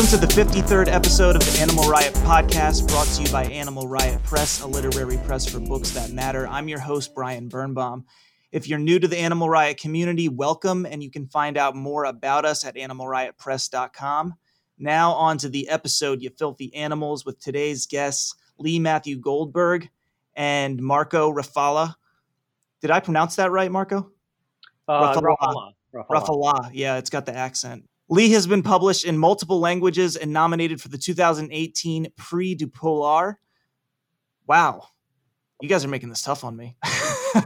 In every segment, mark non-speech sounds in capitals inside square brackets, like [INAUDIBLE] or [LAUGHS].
Welcome to the 53rd episode of the Animal Riot podcast, brought to you by Animal Riot Press, a literary press for books that matter. I'm your host, Brian Birnbaum. If you're new to the Animal Riot community, welcome, and you can find out more about us at animalriotpress.com. Now, on to the episode, You Filthy Animals, with today's guests, Lee Matthew Goldberg and Marco Rafala. Did I pronounce that right, Marco? Uh, Rafala. Rafala. Rafala. Rafala. Yeah, it's got the accent. Lee has been published in multiple languages and nominated for the 2018 Prix du Polar. Wow. You guys are making this tough on me.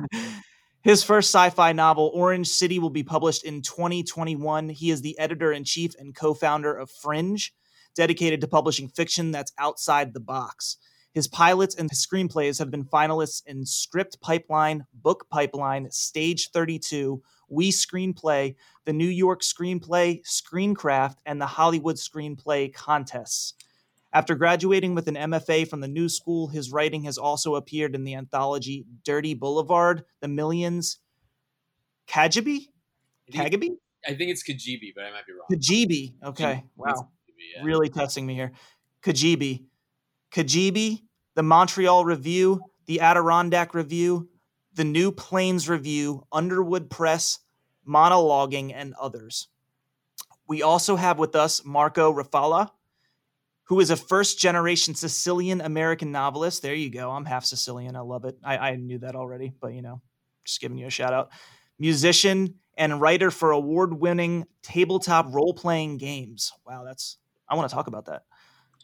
[LAUGHS] His first sci fi novel, Orange City, will be published in 2021. He is the editor in chief and co founder of Fringe, dedicated to publishing fiction that's outside the box. His pilots and screenplays have been finalists in Script Pipeline, Book Pipeline, Stage 32, We Screenplay, the New York Screenplay, Screencraft, and the Hollywood Screenplay contests. After graduating with an MFA from the New School, his writing has also appeared in the anthology Dirty Boulevard, The Millions, Kajabi? I think, Kagabi? I think it's Cagibi, but I might be wrong. Cagibi. Okay. Wow. Cagibi, yeah. Really testing me here. Cagibi. Cagibi, the Montreal Review, the Adirondack Review, the New Plains Review, Underwood Press, Monologuing, and others. We also have with us Marco Rafala, who is a first generation Sicilian American novelist. There you go. I'm half Sicilian. I love it. I, I knew that already, but you know, just giving you a shout out. Musician and writer for award winning tabletop role playing games. Wow, that's, I want to talk about that.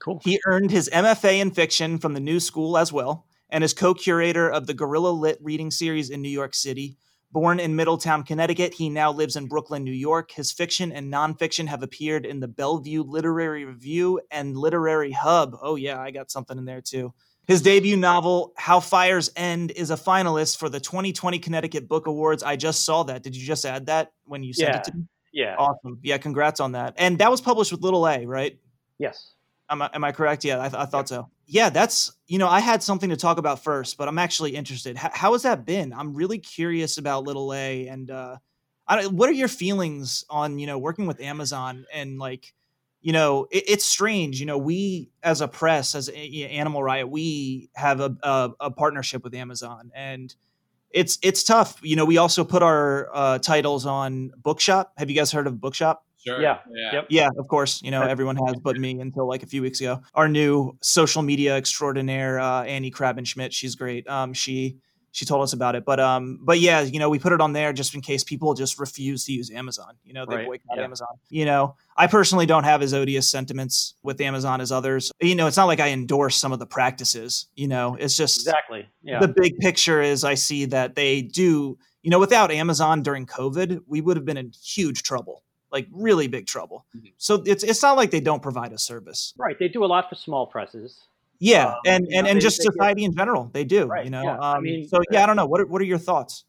Cool. He earned his MFA in fiction from the New School as well, and is co curator of the Guerrilla Lit reading series in New York City. Born in Middletown, Connecticut, he now lives in Brooklyn, New York. His fiction and nonfiction have appeared in the Bellevue Literary Review and Literary Hub. Oh, yeah, I got something in there too. His debut novel, How Fires End, is a finalist for the 2020 Connecticut Book Awards. I just saw that. Did you just add that when you sent Yeah. it to me? Yeah. Awesome. Yeah, congrats on that. And that was published with Little A, right? Yes. Am I, am I correct? Yeah, I, th- I thought so. Yeah, that's, you know, I had something to talk about first, but I'm actually interested. H- how has that been? I'm really curious about Little A and, uh, I don't, what are your feelings on, you know, working with Amazon and like, you know, it, it's strange. You know, we as a press, as a, Animal Riot, we have a, a, a partnership with Amazon and it's, it's tough. You know, we also put our uh, titles on Bookshop. Have you guys heard of Bookshop? Sure. Yeah. Yeah. Yep. Yeah, of course. You know, everyone has, but me until like a few weeks ago. Our new social media extraordinaire, uh, Annie Krabben Schmidt. She's great. Um, she she told us about it, but um, but yeah, you know, we put it on there just in case people just refuse to use Amazon. You know, they Right, boycott yeah. Amazon. You know, I personally don't have as odious sentiments with Amazon as others. You know, it's not like I endorse some of the practices. You know, it's just Exactly. Yeah. the big picture is I see that they do, you know, without Amazon during COVID, we would have been in huge trouble, like really big trouble. Mhm. So it's it's not like they don't provide a service. right. They do a lot for small presses. Yeah, Um, and and, know, and they- just they get- society in general, they do. Right, You know, yeah. um, I mean, so yeah, I don't know. What are, what are your thoughts?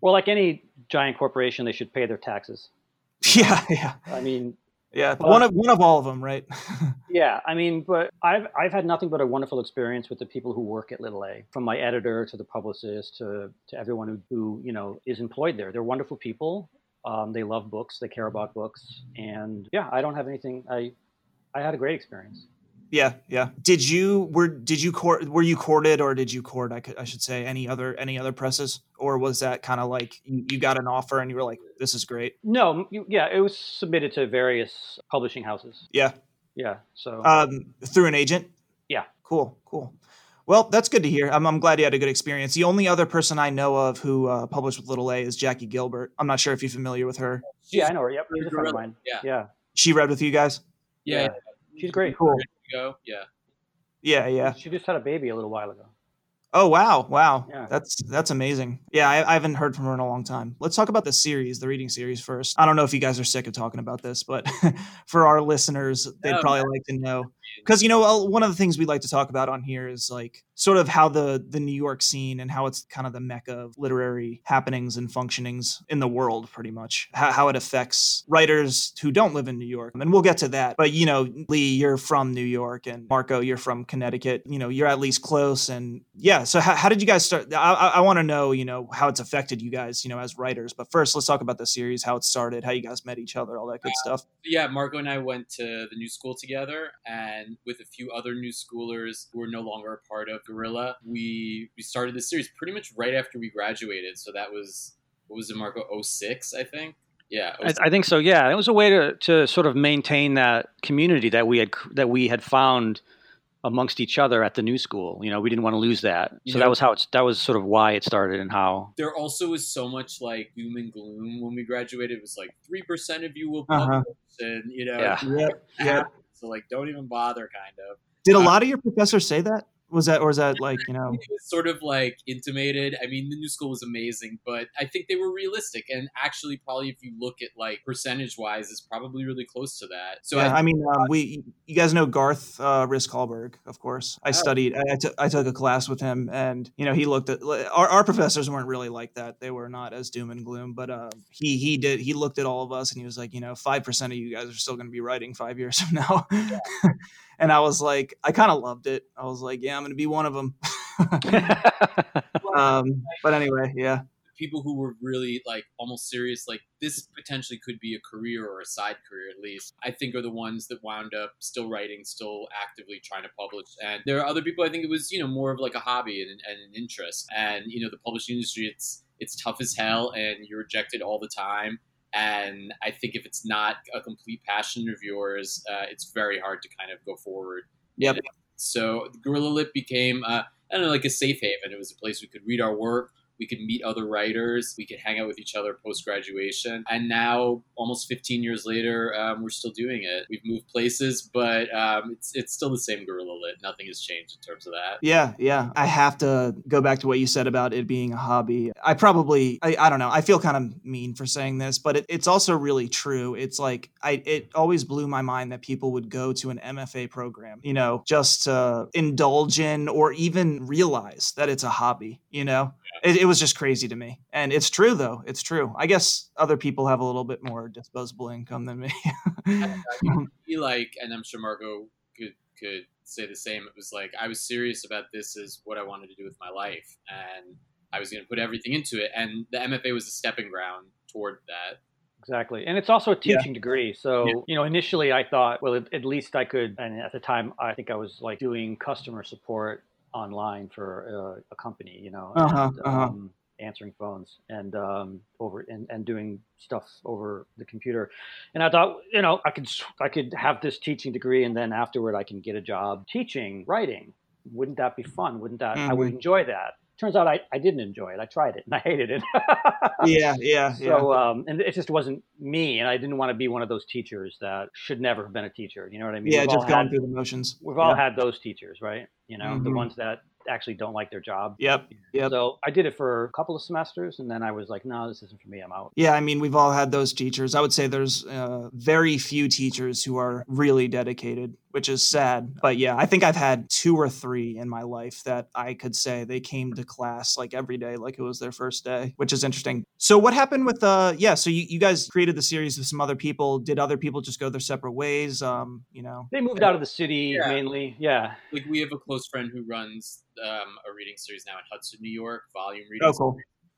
Well, like any giant corporation, they should pay their taxes. [LAUGHS] Yeah, yeah, I mean, yeah. Well- one of one of all of them, right? [LAUGHS] yeah. I mean, but I've I've had nothing but a wonderful experience with the people who work at Little A, from my editor to the publicist to to everyone who, who you know is employed there. They're wonderful people. Um, they love books. They care about books. And yeah, I don't have anything. I I had a great experience. yeah, yeah. Did you were did you court were you courted or did you court? I could I should say any other any other presses or was that kind of like you, you got an offer and you were like, this is great. No, you- yeah, it was submitted to various publishing houses. Yeah. Yeah. So um, through an agent. Yeah. Cool, cool. Well, that's good to hear. I'm, I'm glad you had a good experience. The only other person I know of who uh, published with Little A is Jackie Gilbert. I'm not sure if you're familiar with her. yeah, I know her. Yep, she's a friend of mine. Yeah. Yeah, She read with you guys. Yeah. Yeah. she's great. Cool. Go. Yeah. Yeah, yeah. She just had a baby a little while ago. Oh wow, wow. Yeah. That's that's amazing. Yeah, I, I haven't heard from her in a long time. Let's talk about the series, the reading series first. I don't know if you guys are sick of talking about this, but [LAUGHS] for our listeners, they'd No, probably like to know because you know one of the things we like to talk about on here is like sort of how the the New York scene and how it's kind of the mecca of literary happenings and functionings in the world, pretty much. How, how it affects writers who don't live in New York, and we'll get to that. But you know, Lee, you're from New York, and Marco, you're from Connecticut. You know, you're at least close, and yeah, yeah. So how, how did you guys start? I, I, I want to know, you know, how it's affected you guys, you know, as writers. But first, let's talk about the series, how it started, how you guys met each other, all that good uh, stuff. Yeah, Marco and I went to the new school together, and with a few other new schoolers who were no longer a part of Guerrilla, we we started the series pretty much right after we graduated. So that was what was it, Marco? 06, I think. Yeah, I, I, think so. Yeah, it was a way to to sort of maintain that community that we had that we had found amongst each other at the new school. You know, we didn't want to lose that. So that was how it's that was sort of why it started and how. There also was so much like doom and gloom when we graduated. It was like three percent of you will publish, uh-huh. and you know, yeah, yeah. So like, don't even bother, kind of. Did a uh, lot of your professors say that? Was that or is that like you know It was sort of like intimated. I mean the new school was amazing but i think they were realistic and actually probably if you look at like percentage wise it's probably really close to that. So yeah, I, I, mean um, we you guys know garth uh, risk hallberg of course. I oh. studied I, I, t- I took a class with him and you know he looked at our, our professors weren't really like that. They were not as doom and gloom but uh, he he did he looked at all of us and he was like you know 5% of you guys are still going to be writing five years from now. Yeah. [LAUGHS] and I was like, I kind of loved it. I was like, yeah, I'm going to be one of them. [LAUGHS] um, but anyway, yeah. People who were really like almost serious, like this potentially could be a career or a side career at least, I think are the ones that wound up still writing, still actively trying to publish. And there are other people I think it was, you know, more of like a hobby and, and an interest. And, you know, the publishing industry, it's, it's tough as hell and you're rejected all the time and I think if it's not a complete passion of yours, uh, it's very hard to kind of go forward. Yep. So Guerrilla Lit became, uh, I don't know, like a safe haven. It was a place we could read our work, we could meet other writers. We could hang out with each other post graduation. And now, almost 15 years later, um, we're still doing it. We've moved places, but um, it's it's still the same Guerrilla Lit. Nothing has changed in terms of that. Yeah, yeah. I have to go back to what you said about it being a hobby. I probably, I, I don't know. I feel kind of mean for saying this, but it, it's also really true. It's like I it always blew my mind that people would go to an MFA program, you know, just to indulge in or even realize that it's a hobby. You know, it, it was just crazy to me. And it's true though. It's true. I guess other people have a little bit more disposable income than me. He [LAUGHS] like, and I'm sure Marco could could say the same. It was like I was serious about this as what I wanted to do with my life, and I was going to put everything into it. And the MFA was a stepping ground toward that. Exactly. And it's also a teaching yeah. degree. So, yeah. you know, initially I thought, well, at, at, least I could, and at the time, I think I was like doing customer support online for uh, a company, you know, uh-huh, and, uh-huh. Um, answering phones and um, over and, and doing stuff over the computer. And I thought, you know, I could I could have this teaching degree, and then afterward, I can get a job teaching writing. Wouldn't that be fun? Wouldn't that mm-hmm. I would mm-hmm. enjoy that? Turns out I, I didn't enjoy it. I tried it and I hated it. [LAUGHS] yeah, yeah. So, yeah. um, and it just wasn't me, and I didn't want to be one of those teachers that should never have been a teacher. You know what I mean? Yeah, we've just going through the motions. We've all had those teachers, right? You know, mm-hmm. the ones that actually don't like their job. Yep. Yep. So I did it for a couple of semesters and then I was like, no, this isn't for me. I'm out. Yeah. I mean, we've all had those teachers. I would say there's uh, very few teachers who are really dedicated, which is sad. But yeah, I think I've had two or three in my life that I could say they came to class like every day, like it was their first day, which is interesting. So what happened with, uh, yeah, so you, you guys created the series with some other people. Did other people just go their separate ways? Um, you know, they moved out of the city yeah. mainly. Yeah. Like we have a close friend who runs um, a reading series now in Hudson, New York, volume reading. Oh, cool.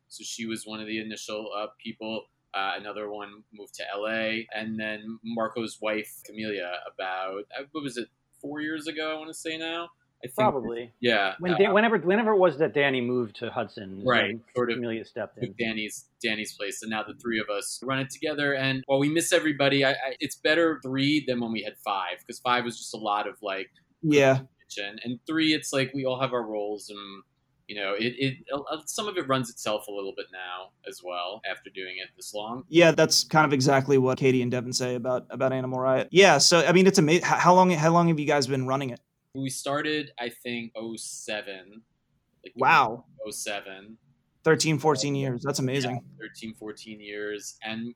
So she was one of the initial uh, people. Uh, another one moved to LA, and then Marco's wife Camelia. About uh, what was it? Four years ago, I want to say now. I think, Probably. Yeah. When uh, whenever whenever it was that Danny moved to Hudson, right? Sort of Camelia stepped in. Danny's Danny's place, and now the three of us run it together. And while we miss everybody, I, I, it's better three than when we had five because five was just a lot of like yeah kitchen. And three, it's like we all have our roles and you know it, it some of it runs itself a little bit now as well after doing it this long. Yeah that's kind of exactly what katie and devin say about about animal riot. Yeah so i mean it's amazing how long how long have you guys been running it? We started i think 07 like wow. 07 13 14 years. That's amazing. Yeah, 13 14 years. And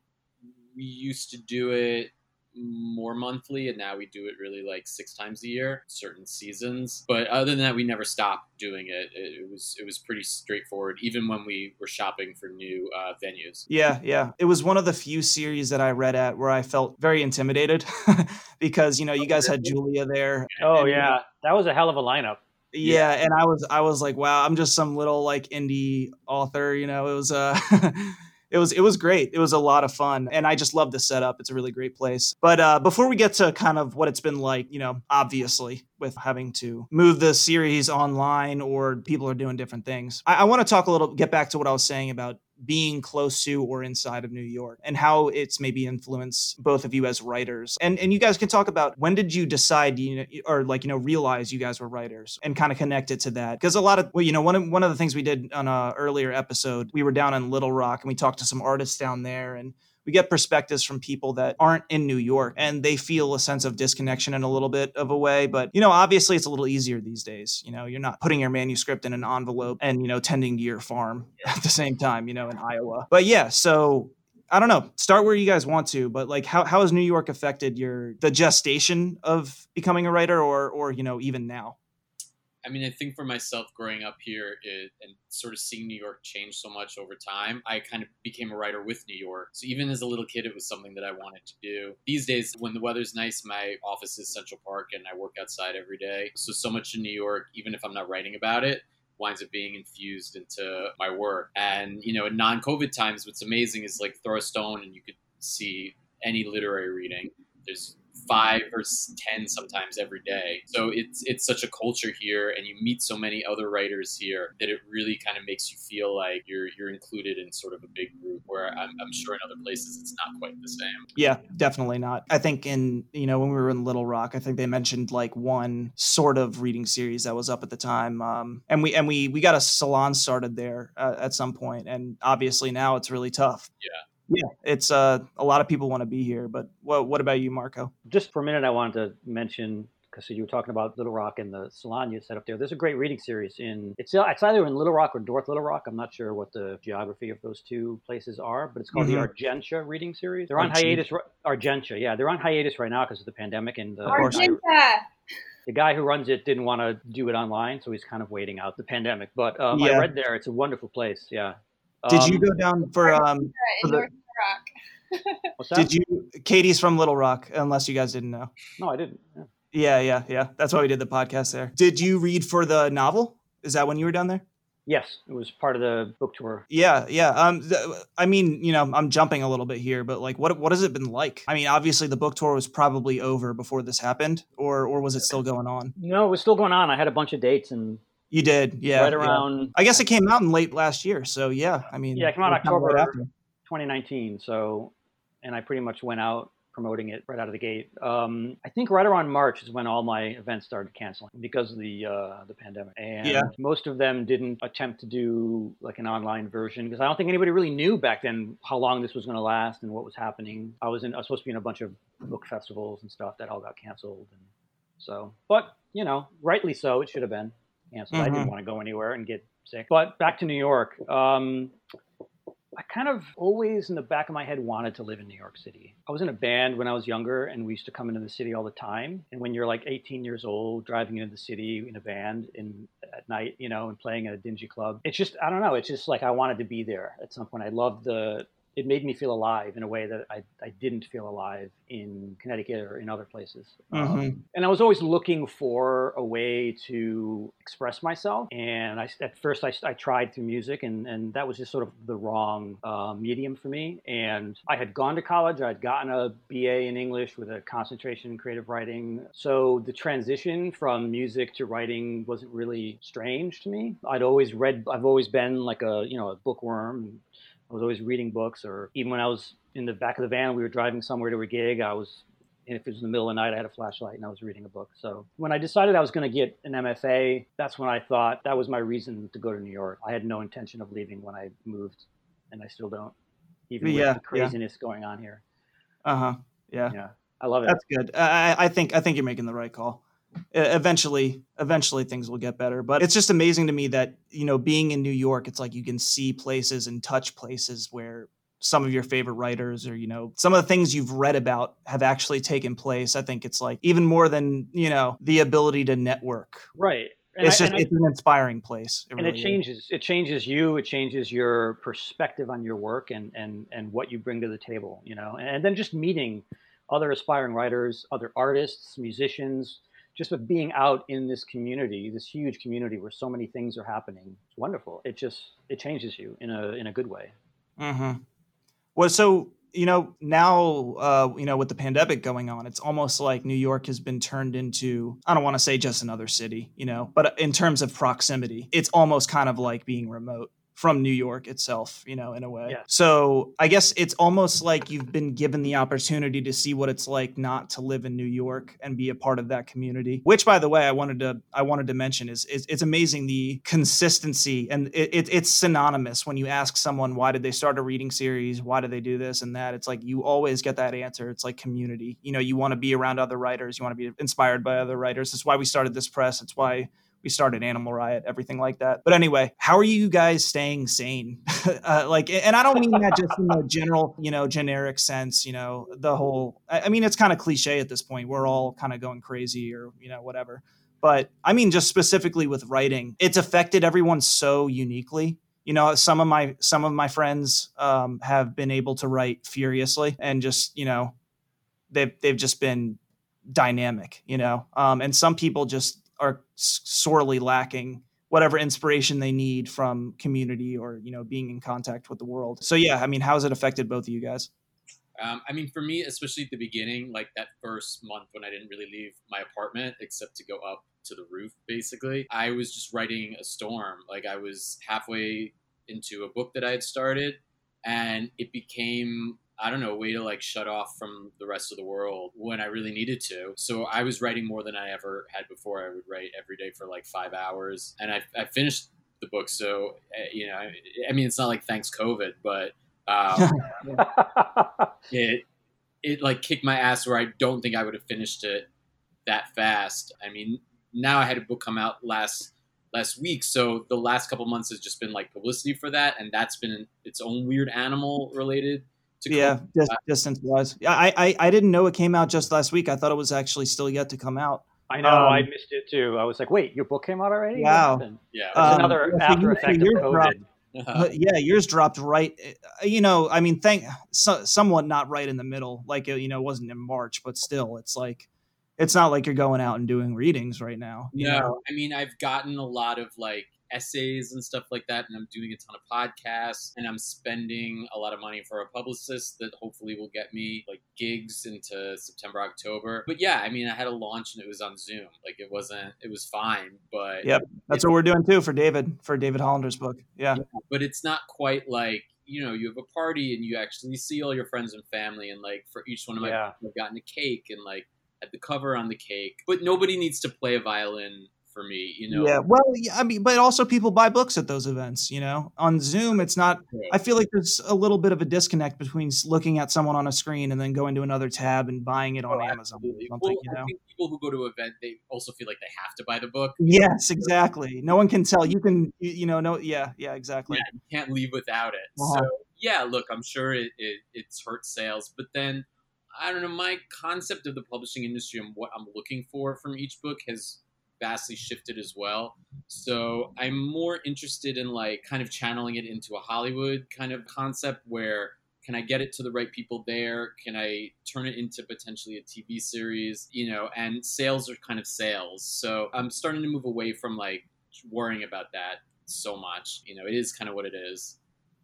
we used to do it more monthly, and now we do it really like six times a year, certain seasons. But other than that, we never stopped doing it. It, it was it was pretty straightforward, even when we were shopping for new uh, venues. Yeah, yeah. It was one of the few series that I read at where I felt very intimidated [LAUGHS] because you know you guys had Julia there. Oh yeah, that was a hell of a lineup. yeah, and I was I was like, wow, I'm just some little like indie author, you know. It was uh [LAUGHS] it was it was great. It was a lot of fun, and I just love the setup. It's a really great place. But uh, before we get to kind of what it's been like, you know, obviously with having to move the series online or people are doing different things, I, I want to talk a little, get back to what I was saying about being close to or inside of New York and how it's maybe influenced both of you as writers. And and you guys can talk about when did you decide you know or like you know realize you guys were writers and kind of connect it to that because a lot of well you know one of one of the things we did on a earlier episode we were down in Little Rock and we talked to some artists down there and we get perspectives from people that aren't in New York and they feel a sense of disconnection in a little bit of a way. But, you know, obviously it's a little easier these days. You know, you're not putting your manuscript in an envelope and, you know, tending to your farm [LAUGHS] at the same time, you know, in Iowa. But yeah, so I don't know. Start where you guys want to, but like, how, how has New York affected your the gestation of becoming a writer, or or you know even now? I mean, I think for myself, growing up here it, and sort of seeing New York change so much over time, I kind of became a writer with New York. So even as a little kid, it was something that I wanted to do. These days, when the weather's nice, my office is Central Park, and I work outside every day. So so much in New York, even if I'm not writing about it, winds up being infused into my work. And you know, in non-COVID times, what's amazing is like throw a stone and you could see any literary reading. There's five or ten sometimes every day. So it's it's such a culture here, and you meet so many other writers here that it really kind of makes you feel like you're you're included in sort of a big group. Where I'm, I'm sure in other places it's not quite the same. Yeah, definitely not. I think in you know when we were in Little Rock, I think they mentioned like one sort of reading series that was up at the time, um, and we and we we got a salon started there uh, at some point, and obviously now it's really tough. Yeah. Yeah, it's uh, a lot of people want to be here, but what what about you, Marco? Just for a minute, I wanted to mention because you were talking about Little Rock and the salon you set up there. There's a great reading series in it's it's either in Little Rock or North Little Rock. I'm not sure what the geography of those two places are, but it's called Mhm. the Argenta reading series. They're on Argenta. hiatus. ri- Argenta, yeah, they're on hiatus right now because of the pandemic and the, course. Argenta. the guy who runs it didn't want to do it online, so he's kind of waiting out the pandemic. But um, I read there; it's a wonderful place. Yeah. Did you Um, go down for um? For the- Rock. [LAUGHS] Did you? Katie's from Little Rock, unless you guys didn't know. No, I didn't. Yeah. Yeah, yeah, yeah. That's why we did the podcast there. Did you read for the novel? Is that when you were down there? Yes, it was part of the book tour. Yeah, yeah. Um, th- I mean, you know, I'm jumping a little bit here, but like, what what has it been like? I mean, obviously the book tour was probably over before this happened, or or was it still going on? No, it was still going on. I had a bunch of dates and You did, yeah. right yeah. around I guess it came out in late last year, so yeah. I mean, Yeah, it came out was right October. 2019. So, and I pretty much went out promoting it right out of the gate. Um, I think right around March is when all my events started canceling because of the uh, the pandemic, and Yeah. most of them didn't attempt to do like an online version because I don't think anybody really knew back then how long this was going to last and what was happening. I was in, I was supposed to be in a bunch of book festivals and stuff that all got canceled, and so, but you know, rightly so, it should have been canceled. I didn't Mhm. want to go anywhere and get sick. But back to New York. Um, I kind of always in the back of my head wanted to live in New York City. I was in a band when I was younger and we used to come into the city all the time. And when you're like 18 years old, driving into the city in a band in at night, you know, and playing at a dingy club, it's just I don't know, it's just like I wanted to be there at some point. I loved the it made me feel alive in a way that I, I didn't feel alive in Connecticut or in other places. Um, Mhm. and I was always looking for a way to express myself. And I, at first, I, I tried through music, and, and that was just sort of the wrong uh, medium for me. And I had gone to college, I'd gotten a BA in English with a concentration in creative writing. So the transition from music to writing wasn't really strange to me. I'd always read, I've always been like a, you know, a bookworm. I was always reading books, or even when I was in the back of the van, we were driving somewhere to a gig, I was and if it was in the middle of the night, I had a flashlight and I was reading a book. So when I decided I was going to get an MFA, that's when I thought that was my reason to go to New York. I had no intention of leaving when I moved, and I still don't, even Yeah, with the craziness going on here. Uh huh. Yeah. Yeah, I love it. That's good. I- I think I think you're making the right call. Eventually, eventually things will get better. But it's just amazing to me that you know, being in New York, it's like you can see places and touch places where some of your favorite writers or you know some of the things you've read about have actually taken place. I think it's like even more than you know the ability to network. right. And it's I- just and I- it's an inspiring place. and it really is. changes it changes you it changes your perspective on your work and and and what you bring to the table you know and then just meeting other aspiring writers other artists musicians just with being out in this community, this huge community where so many things are happening, it's wonderful. It just it changes you in a in a good way. Mm-hmm. Well, so you know now uh, you know with the pandemic going on, it's almost like New York has been turned into I don't want to say just another city, you know, but in terms of proximity, it's almost kind of like being remote from New York itself, you know, in a way. Yeah. So I guess it's almost like you've been given the opportunity to see what it's like not to live in New York and be a part of that community. Which, by the way, I wanted to I wanted to mention is, is it's amazing the consistency and it, it, it's synonymous when you ask someone why did they start a reading series, why do they do this and that. It's like you always get that answer. It's like community. You know, you want to be around other writers, you want to be inspired by other writers. That's why we started this press. It's why we started Animal Riot, everything like that. But anyway, how are you guys staying sane? [LAUGHS] uh, like, and I don't mean that just in the general, you know, generic sense. You know, the whole. I mean, it's kind of cliche at this point. We're all kind of going crazy, or you know, whatever. But I mean, just specifically with writing, it's affected everyone so uniquely you know some of my some of my friends um, have been able to write furiously and just you know they've they've just been dynamic you know um, and some people just are sorely lacking whatever inspiration they need from community or you know being in contact with the world so yeah i mean how's it affected both of you guys um, I mean, for me, especially at the beginning, like that first month when I didn't really leave my apartment except to go up to the roof, basically, I was just writing a storm. Like I was halfway into a book that I had started, and it became I don't know, way to like shut off from the rest of the world when I really needed to. So I was writing more than I ever had before. I would write every day for like five hours, and I, I finished the book. So uh, you know, I, I, mean, it's not like thanks COVID, but um, [LAUGHS] [LAUGHS] it it like kicked my ass where I don't think I would have finished it that fast. I mean, now I had a book come out last last week. So the last couple months has just been like publicity for that, and that's been its own weird animal related. Yeah, just, distance wise. Yeah, I, I I didn't know it came out just last week. I thought it was actually still yet to come out. I know. Um, I missed it too. I was like, wait, your book came out already? Wow. Yeah. Um, another after effect of COVID. Dropped, uh, yeah, yours dropped right. Uh, you know, I mean, thank so, somewhat not right in the middle. Like you know, it wasn't in March, but still, it's like it's not like you're going out and doing readings right now. no, know? I mean I've gotten a lot of like essays and stuff like that, and I'm doing a ton of podcasts, and I'm spending a lot of money for a publicist that hopefully will get me like gigs into September, October. But yeah, I mean I had a launch and it was on Zoom. Like it wasn't, it was fine, but yep, that's what we're doing too for David for David Hollander's book. Yeah, yeah but it's not quite like you know you have a party and you actually see all your friends and family and like for each one of my yeah. I've gotten a cake and like at the cover on the cake. But nobody needs to play a violin for me, you know. Yeah, well, I mean, but also people buy books at those events, you know. On Zoom, it's not. I feel like there's a little bit of a disconnect between looking at someone on a screen and then going to another tab and buying it on oh, Amazon. Well, you know? people who go to an event, they also feel like they have to buy the book. Yes, exactly. No one can tell. You can, you know, no, yeah, yeah, exactly. Yeah, you can't leave without it. Uh-huh. So yeah, look, I'm sure it, it it's hurt sales, but then I don't know, my concept of the publishing industry and what I'm looking for from each book has vastly shifted as well. So I'm more interested in like kind of channeling it into a Hollywood kind of concept where can I get it to the right people there? Can I turn it into potentially a TV series? You know, and sales are kind of sales. So I'm starting to move away from like worrying about that so much. You know, it is kind of what it is.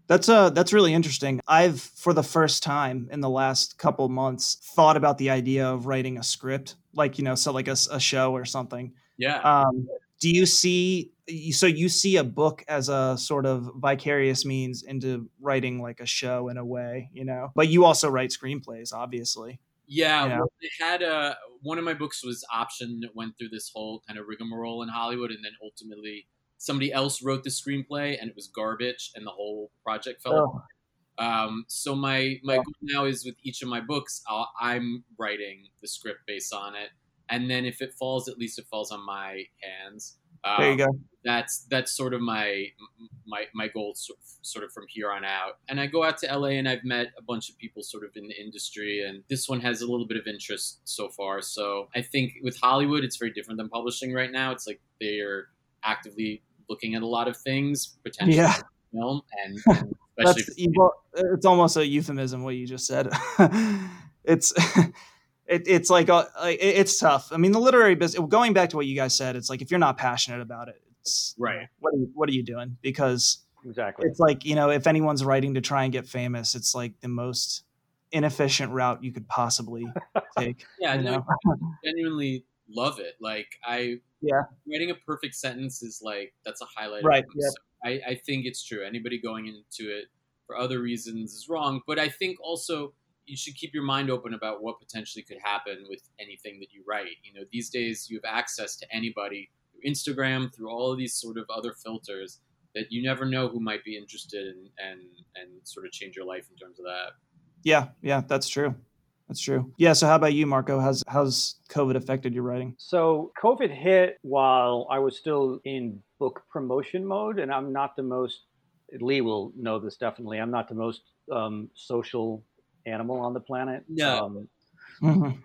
That's uh that's really interesting. I've for the first time in the last couple months thought about the idea of writing a script, like you know, so like a, a show or something. Yeah. Um, do you see so you see a book as a sort of vicarious means into writing like a show in a way, you know? But you also write screenplays, obviously. Yeah, well, they had a uh, one of my books was optioned. It went through this whole kind of rigmarole in Hollywood, and then ultimately somebody else wrote the screenplay and it was garbage and the whole project fell oh. apart. Um, so my my goal now is with each of my books, i am writing the script based on it, and then if it falls, at least it falls on my hands. Um, there you go. That's that's sort of my my my goal, sort of from here on out. And I go out to LA, and I've met a bunch of people, sort of in the industry, and this one has a little bit of interest so far. So I think with Hollywood, it's very different than publishing right now. It's like they're actively looking at a lot of things potentially yeah. film and, [LAUGHS] and especially it's almost a euphemism what you just said [LAUGHS] it's [LAUGHS] it, it's like uh, it, it's tough. I mean, the literary business. Going back to what you guys said, it's like if you're not passionate about it, it's Right. What are you, what are you doing? Because Exactly. it's like you know, if anyone's writing to try and get famous, it's like the most inefficient route you could possibly [LAUGHS] take. Yeah, no. I [LAUGHS] genuinely love it. Like I, Yeah. writing a perfect sentence is like that's a highlight. Right, Of yeah. so I, I think it's true. Anybody going into it for other reasons is wrong. But I think also you should keep your mind open about what potentially could happen with anything that you write. You know, these days you have access to anybody through Instagram, through all of these sort of other filters that you never know who might be interested in and and sort of change your life in terms of that. Yeah, yeah, that's true. That's true. Yeah. So, how about you, Marco? How's how's COVID affected your writing? So COVID hit while I was still in book promotion mode, and I'm not the most. Lee will know this definitely. I'm not the most um, social animal on the planet. No. Um, Mhm.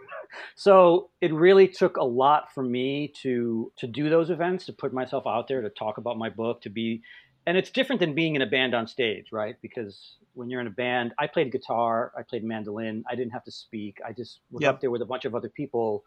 so it really took a lot for me to to do those events, to put myself out there, to talk about my book, to be. And it's different than being in a band on stage, right? Because when you're in a band, I played guitar, I played mandolin, I didn't have to speak. I just was Yep. up there with a bunch of other people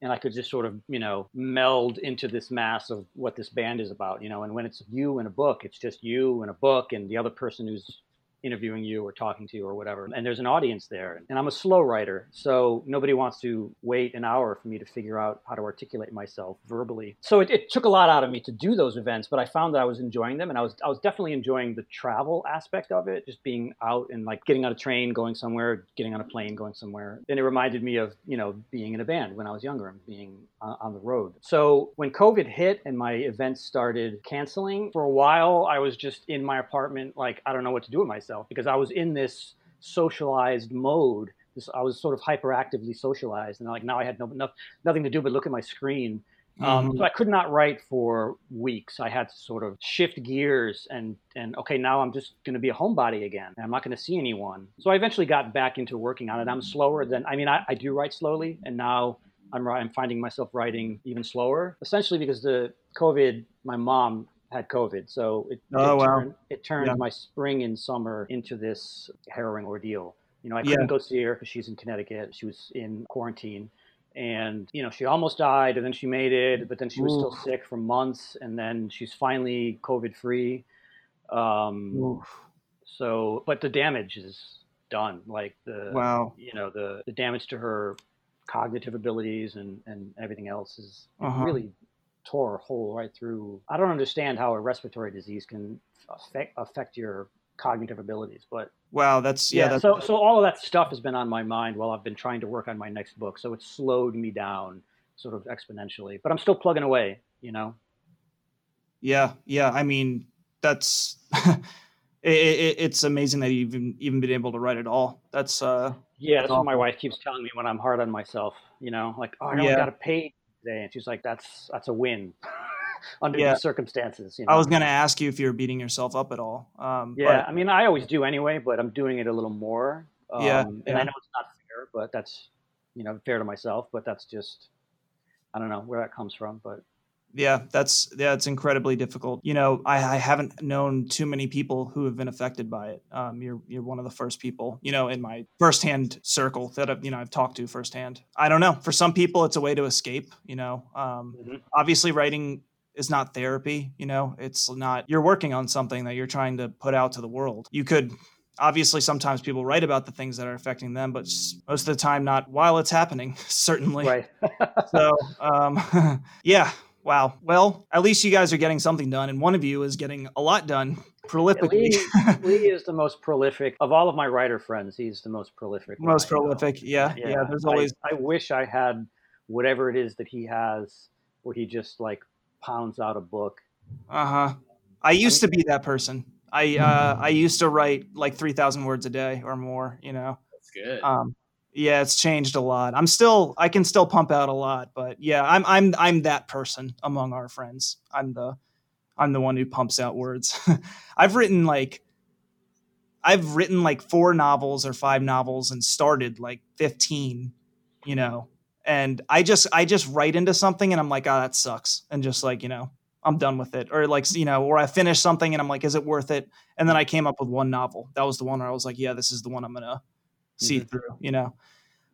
and I could just sort of, you know, meld into this mass of what this band is about, you know. And when it's you and a book, it's just you and a book and the other person who's interviewing you or talking to you or whatever. And there's an audience there. And I'm a slow writer, so nobody wants to wait an hour for me to figure out how to articulate myself verbally. So it, it took a lot out of me to do those events, but I found that I was enjoying them and I was I was definitely enjoying the travel aspect of it, just being out and like getting on a train, going somewhere, getting on a plane, going somewhere. And it reminded me of, you know, being in a band when I was younger and being on, on the road. So when COVID hit and my events started canceling, for a while I was just in my apartment like I don't know what to do with myself because I was in this socialized mode. This, I was sort of hyperactively socialized, and like now I had no, no, nothing to do but look at my screen. Um, Mhm. so I could not write for weeks. I had to sort of shift gears and and okay, now I'm just going to be a homebody again. and I'm not going to see anyone. So I eventually got back into working on it. I'm slower than I mean I, I do write slowly, and now I'm I'm finding myself writing even slower. Essentially because the COVID, my mom had COVID, so it, Oh, it wow. turned it turned Yeah. my spring and summer into this harrowing ordeal. You know, I Yeah. couldn't go see her because she's in Connecticut. She was in quarantine and you know she almost died and then she made it but then she was still sick for months and then she's finally covid free um, so but the damage is done like the Wow. you know the, the damage to her cognitive abilities and and everything else is Uh-huh. really tore a hole right through i don't understand how a respiratory disease can affect affect your cognitive abilities but Wow. That's yeah. yeah, that's, so so all of that stuff has been on my mind while I've been trying to work on my next book. So it slowed me down sort of exponentially, but I'm still plugging away, you know. yeah. Yeah. I mean, that's [LAUGHS] it, it, it's amazing that you even even been able to write it all. That's uh. Yeah, that's what my wife keeps telling me when I'm hard on myself, you know, like, "Oh, I only Yeah. got a pay today." And she's like, "That's that's a win." [LAUGHS] Under Yeah. these circumstances, you know. I was gonna ask you if you were beating yourself up at all. Um, Yeah, but- I mean, I always do anyway, but I'm doing it a little more. Um, Yeah, And yeah. I know it's not fair, but that's, you know, fair to myself, but that's just, I don't know where that comes from, but yeah that's yeah it's incredibly difficult. You know I, I haven't known too many people who have been affected by it. Um, you're you're one of the first people you know in my firsthand circle that I've, you know I've talked to firsthand. I don't know. For some people it's a way to escape you know? Um, Mhm. obviously writing is not therapy you know? It's not you're working on something that you're trying to put out to the world. You could obviously sometimes people write about the things that are affecting them but most of the time not while it's happening [LAUGHS] certainly. Right. [LAUGHS] so um, [LAUGHS] yeah wow well at least you guys are getting something done and one of you is getting a lot done prolifically Lee, [LAUGHS] Lee is the most prolific of all of my writer friends. He's the most prolific. most prolific yeah, yeah there's I- always I, wish I had whatever it is that he has, where he just like pounds out a book. uh-huh i used to be that person i uh i used to write like 3000 words a day or more you know That's good. um yeah it's changed a lot. I'm still i can still pump out a lot but yeah i'm i'm i'm that person among our friends. I'm the i'm the one who pumps out words. [LAUGHS] I've written like i've written like four novels or five novels and started like 15 you know? And i just i just write into something and i'm like oh that sucks and just like you know i'm done with it. Or like you know or i finish something and i'm like is it worth it? And then i came up with one novel. That was the one where i was like yeah this is the one i'm gonna see through you know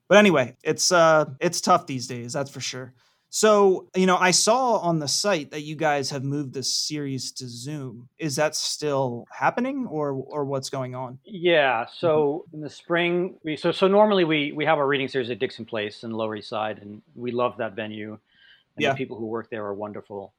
but But anyway, it's uh it's tough these days, that's for sure. So, you know, I saw on the site that you guys have moved this series to Zoom. Is that still happening or or what's going on? Yeah. So in the spring, we so so normally we we have our reading series at Dixon Place in Lower East Side, and we love that venue. And Yeah. the people who work there are wonderful.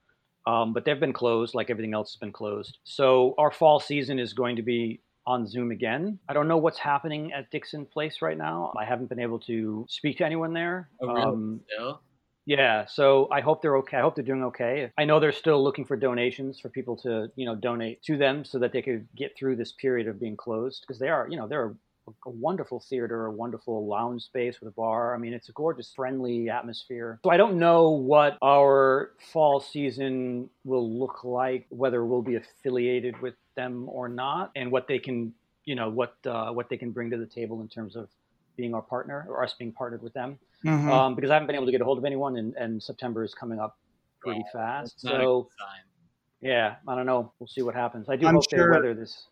Um, but they've been closed, like everything else has been closed. So our fall season is going to be on Zoom again. I don't know what's happening at Dixon Place right now. I haven't been able to speak to anyone there. Oh, really? Um, Still? yeah, so I hope they're okay. I hope they're doing okay. I know they're still looking for donations for people to, you know, donate to them so that they could get through this period of being closed because they are, you know, they're a, a wonderful theater, a wonderful lounge space with a bar. I mean, it's a gorgeous, friendly atmosphere. So I don't know what our fall season will look like, whether we'll be affiliated with them or not, and what they can, you know, what uh, what they can bring to the table in terms of being our partner or us being partnered with them Mhm. um, because I haven't been able to get a hold of anyone, and, and September is coming up pretty Wow, fast. That's not a So yeah, I don't know. We'll see what happens. I do I'm hope sure- they weather this.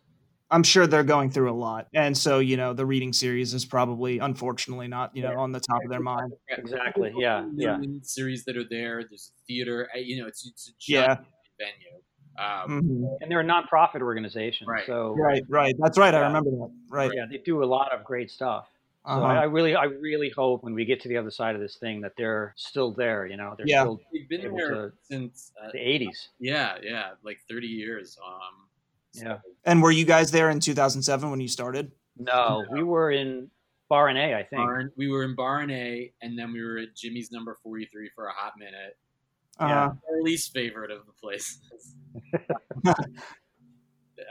I'm sure they're going through a lot. And so, you know, the reading series is probably unfortunately not, you know, Yeah. on the top of their mind. Exactly, There's yeah, yeah. Series that are there. There's a theater. You know, it's it's a Yeah. giant venue. Um, Mhm. And they're a nonprofit organization, Right. so Right, right. That's right. I remember that. Right. yeah, they do a lot of great stuff. So Uh-huh. I, I really, I really hope when we get to the other side of this thing that they're still there. You know, they're Yeah. still they've been able there to- since uh, the '80s. yeah, yeah, like 30 years. Um, so- Yeah. And were you guys there in 2007 when you started? No, we were in Bar and A, I think. Barn, we were in Bar and A, and then we were at Jimmy's number 43 for a hot minute. Uh, Our least favorite of the places. [LAUGHS]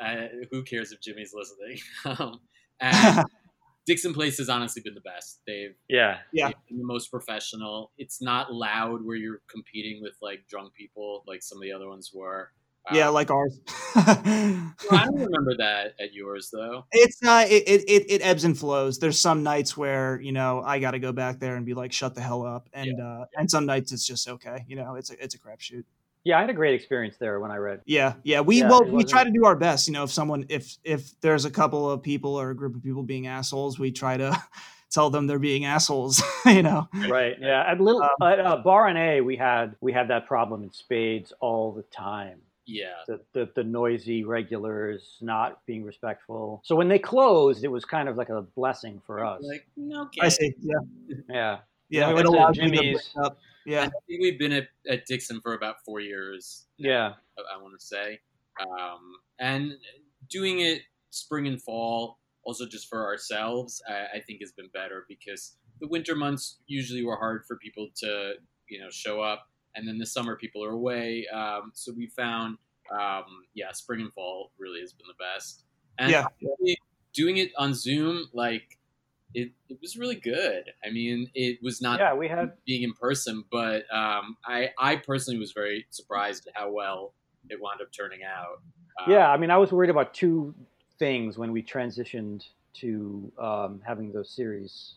uh, who cares if Jimmy's listening? [LAUGHS] um, and [LAUGHS] Dixon Place has honestly been the best. They've, Yeah, Yeah. they've been the most professional. It's not loud where you're competing with like drunk people like some of the other ones were. Yeah, Um, like ours. [LAUGHS] I don't remember that at yours though. it's not. It, it it it ebbs and flows. There's some nights where you know I got to go back there and be like, shut the hell up, and uh, and some nights it's just okay. You know, it's a it's a crapshoot. yeah. I had a great experience there when I read. Yeah, yeah. We Yeah, well, we try to do our best. You know, if someone, if if there's a couple of people or a group of people being assholes, we try to [LAUGHS] tell them they're being assholes. [LAUGHS] you know. right yeah at little Um, at uh, bar and a we had we had that problem in spades all the time Yeah. the, the the noisy regulars not being respectful so when they closed it was kind of like a blessing for us Like, okay. I see. Yeah, yeah yeah. we it went to allows me to Jimmy's. break up. I Yeah, think we've been at, at Dixon for about four years. yeah I, want to say, um, and doing it spring and fall, also just for ourselves, I, I think has been better because the winter months usually were hard for people to you know show up, and then the summer people are away. Um, so we found, um, yeah, spring and fall really has been the best. And yeah. doing it on Zoom, like it, it was really good. I mean, it was not yeah we had being in person, but um, I I personally was very surprised at how well it wound up turning out. Um, yeah i mean i was worried about two things when we transitioned to um, having those series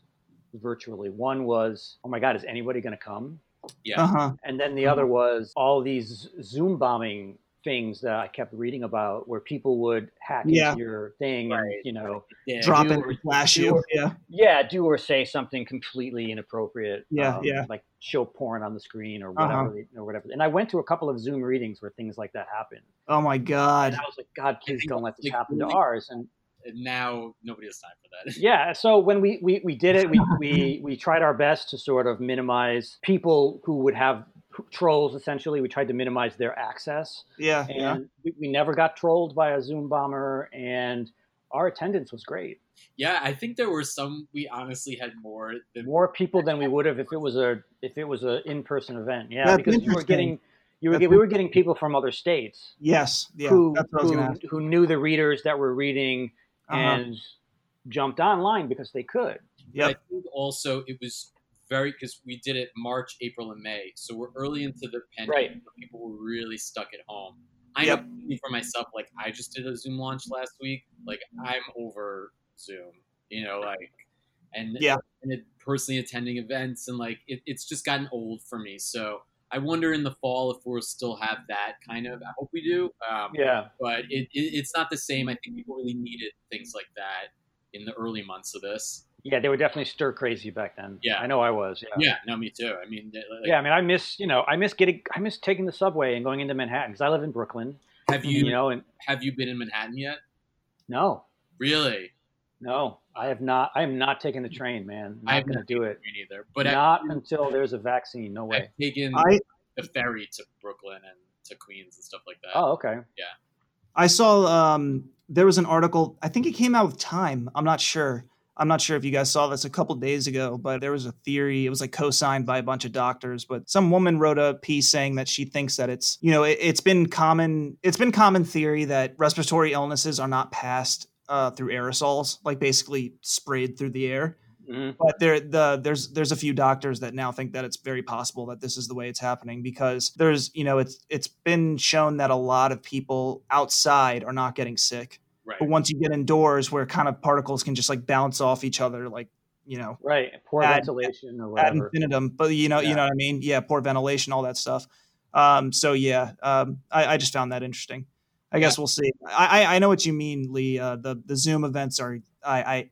virtually one was oh my god is anybody going to come yeah, Uh huh. And then the other was all these Zoom bombing things that I kept reading about where people would hack Yeah. into your thing and, you know, yeah. Drop it, or- and flash you. or- Yeah, yeah, do or say something completely inappropriate. Yeah, um, yeah. Like show porn on the screen or Uh-huh. whatever, or whatever. And I went to a couple of Zoom readings where things like that happened. Oh my god. And I was like, God, please don't let this happen to ours. And And now nobody has time for that. [LAUGHS] yeah so when we we, we did it we, we we tried our best to sort of minimize people who would have trolls essentially we tried to minimize their access Yeah, yeah. and we, we never got trolled by a zoom bomber and our attendance was great yeah, I think there were some. We honestly had more than more people than we would have if it was a if it was an in-person event yeah That's because you were getting you were That's we were getting people from other states Yes. Yeah. who that's what I was who, gonna ask. who knew the readers that were reading Uh-huh. and jumped online because they could But I think also it was very because we did it March, April, and May, so we're early into the pandemic. Right. so People were really stuck at home. I Yep. know for myself, like I just did a Zoom launch last week. Like I'm over Zoom, you know, like and Yeah. and it, personally attending events and like it, it's just gotten old for me. So I wonder in the fall if we'll still have that kind of. I hope we do. Um, yeah but it, it, it's not the same. I think people really needed things like that in the early months of this. Yeah, they were definitely stir crazy back then. Yeah. I know I was. Yeah. Yeah, no, me too. I mean, like, Yeah, I mean, I miss you know, I miss getting, I miss taking the subway and going into Manhattan because I live in Brooklyn. have you, You know, and have you been in Manhattan yet? no, Really? no, I have not. I am not taking the train, man. I'm not going to do it. Me neither. But I've, not until there's a vaccine. No way. I've taken I the ferry to Brooklyn and to Queens and stuff like that. Oh, okay. Yeah. I saw um, there was an article. I think it came out with Time. I'm not sure. I'm not sure if you guys saw this a couple days ago, but there was a theory. It was like co-signed by a bunch of doctors, but some woman wrote a piece saying that she thinks that it's you know it, it's been common it's been common theory that respiratory illnesses are not passed uh, through aerosols, like basically sprayed through the air. hmm but there the there's there's a few doctors that now think that it's very possible that this is the way it's happening because there's you know it's it's been shown that a lot of people outside are not getting sick right. but once you get indoors where kind of particles can just like bounce off each other like you know Right. Poor Ad- ventilation or ad whatever. infinitum but you know you know what i mean yeah poor ventilation all that stuff um so yeah um i, I just found that interesting i guess we'll see I, I i know what you mean lee uh the the zoom events are i i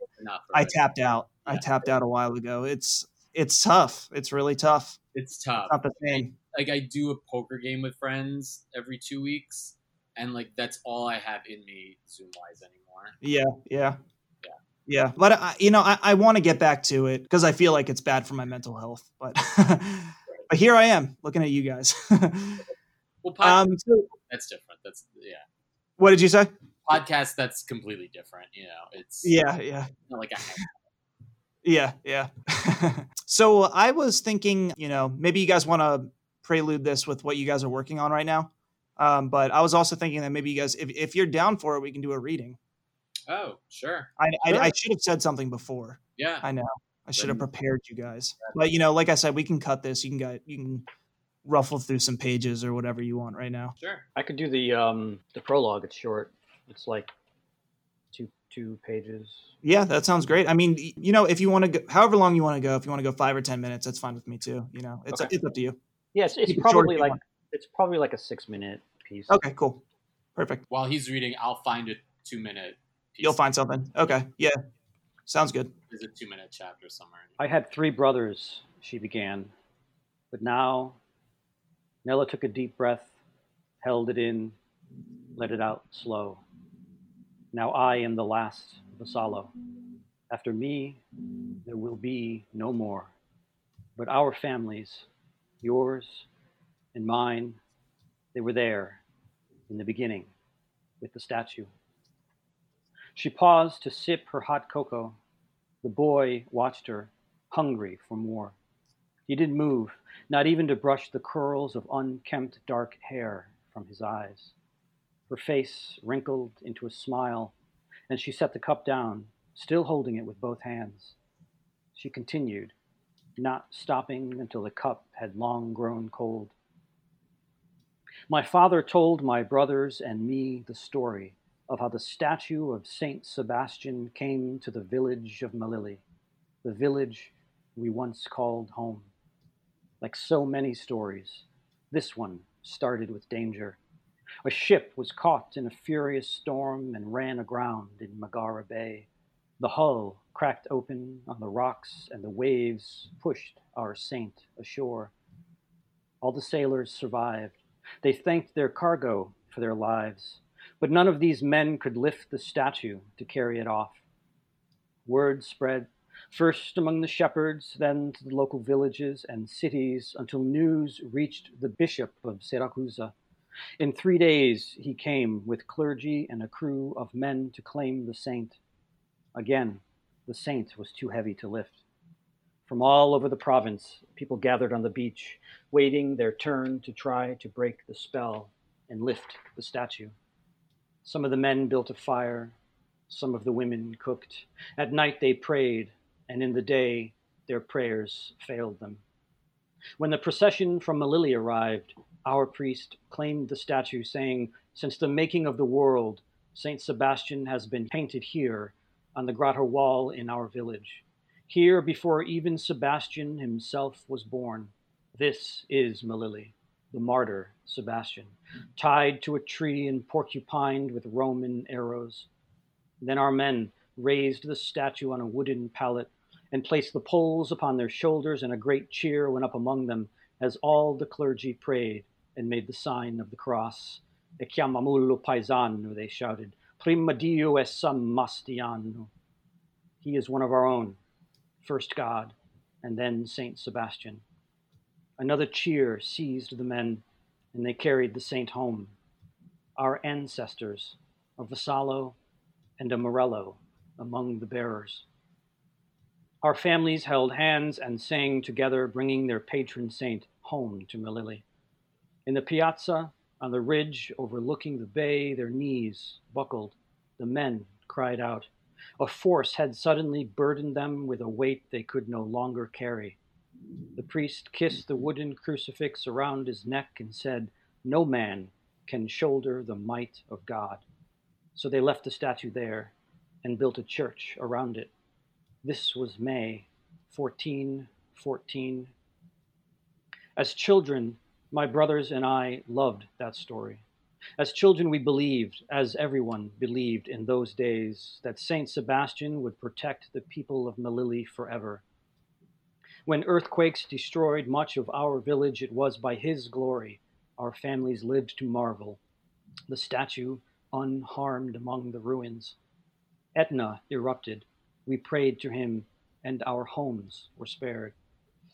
I tapped out. I tapped out a while ago. It's it's tough. It's really tough. It's tough. It's not the same. Like I do a poker game with friends every two weeks, and like that's all I have in me Zoom wise anymore. Yeah, yeah, Yeah. yeah. But I, you know, I, I want to get back to it because I feel like it's bad for my mental health. But [LAUGHS] but here I am looking at you guys. [LAUGHS] Well, um, so that's different. That's yeah. what did you say? Podcast that's completely different. You know, it's Yeah, yeah. like have Yeah, yeah. [LAUGHS] so I was thinking, you know, maybe you guys want to prelude this with what you guys are working on right now. Um, but I was also thinking that maybe you guys, if, if you're down for it, we can do a reading. Oh, sure. I, Sure. I, I should have said something before. Yeah. I know. I should have prepared you guys. But you know, like I said, we can cut this. You can get you can ruffle through some pages or whatever you want right now. Sure. I could do the um the prologue. It's short. It's like two two pages. Yeah, that sounds great. I mean, you know, if you want to go, however long you want to go, if you want to go five or ten minutes, that's fine with me too. You know, it's Okay. it's up to you. Yes, it's Keep it short if probably like it's probably like a six minute piece. Okay, cool, perfect. While he's reading, I'll find a two minute. Piece. You'll find something. Okay, yeah, sounds good. There's a two minute chapter somewhere. I had three brothers, she began, but now Nella took a deep breath, held it in, let it out slow. Now I am the last Vassallo. After me, there will be no more. But our families, yours and mine, they were there in the beginning with the statue. She paused to sip her hot cocoa. The boy watched her, hungry for more. He didn't move, not even to brush the curls of unkempt dark hair from his eyes. Her face wrinkled into a smile, and she set the cup down, still holding it with both hands. She continued, not stopping until the cup had long grown cold. My father told my brothers and me the story of how the statue of Saint Sebastian came to the village of Melilli, the village we once called home. Like so many stories, this one started with danger. A ship was caught in a furious storm and ran aground in Megara Bay. The hull cracked open on the rocks, and the waves pushed our saint ashore. All the sailors survived. They thanked their cargo for their lives, but none of these men could lift the statue to carry it off. Word spread, first among the shepherds, then to the local villages and cities, until news reached the bishop of Siracusa. In three days he came with clergy and a crew of men to claim the saint. Again, the saint was too heavy to lift. From all over the province, people gathered on the beach, waiting their turn to try to break the spell and lift the statue. Some of the men built a fire, some of the women cooked. At night they prayed, and in the day their prayers failed them. When the procession from Melilli arrived, our priest claimed the statue, saying, Since the making of the world, Saint Sebastian has been painted here on the grotto wall in our village. Here, before even Sebastian himself was born, this is Melilli, the martyr Sebastian, tied to a tree and porcupined with Roman arrows. Then our men raised the statue on a wooden pallet, and placed the poles upon their shoulders, and a great cheer went up among them as all the clergy prayed and made the sign of the cross. E chiamamullo paesano, they shouted. Prima Dio es Sammastiano. He is one of our own, first God, and then Saint Sebastian. Another cheer seized the men, and they carried the saint home. Our ancestors, a Vassallo and a Morello, among the bearers. Our families held hands and sang together, bringing their patron saint home to Melilli. In the piazza, on the ridge overlooking the bay, their knees buckled. The men cried out. A force had suddenly burdened them with a weight they could no longer carry. The priest kissed the wooden crucifix around his neck and said, No man can shoulder the might of God. So they left the statue there and built a church around it. This was May 1414. As children, my brothers and I loved that story. As children, we believed, as everyone believed in those days, that Saint Sebastian would protect the people of Melilli forever. When earthquakes destroyed much of our village, it was by his glory our families lived to marvel. The statue unharmed among the ruins. Etna erupted. We prayed to him, and our homes were spared.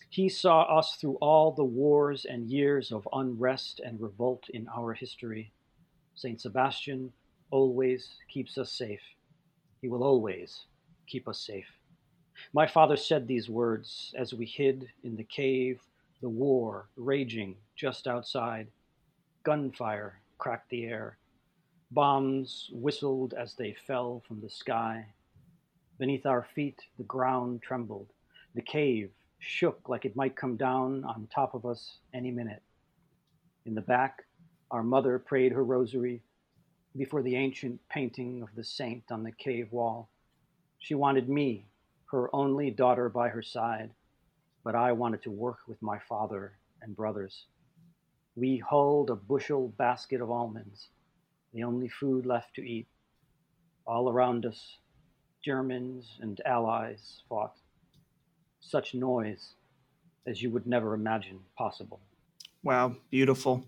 He saw us through all the wars and years of unrest and revolt in our history. Saint Sebastian always keeps us safe. He will always keep us safe. My father said these words as we hid in the cave, the war raging just outside. Gunfire cracked the air. Bombs whistled as they fell from the sky. Beneath our feet, the ground trembled. The cave shook like it might come down on top of us any minute. In the back, our mother prayed her rosary before the ancient painting of the saint on the cave wall. She wanted me, her only daughter, by her side, but I wanted to work with my father and brothers. We hulled a bushel basket of almonds the only food left to eat. All around us, Germans and Allies fought. Such noise as you would never imagine possible. Wow, beautiful.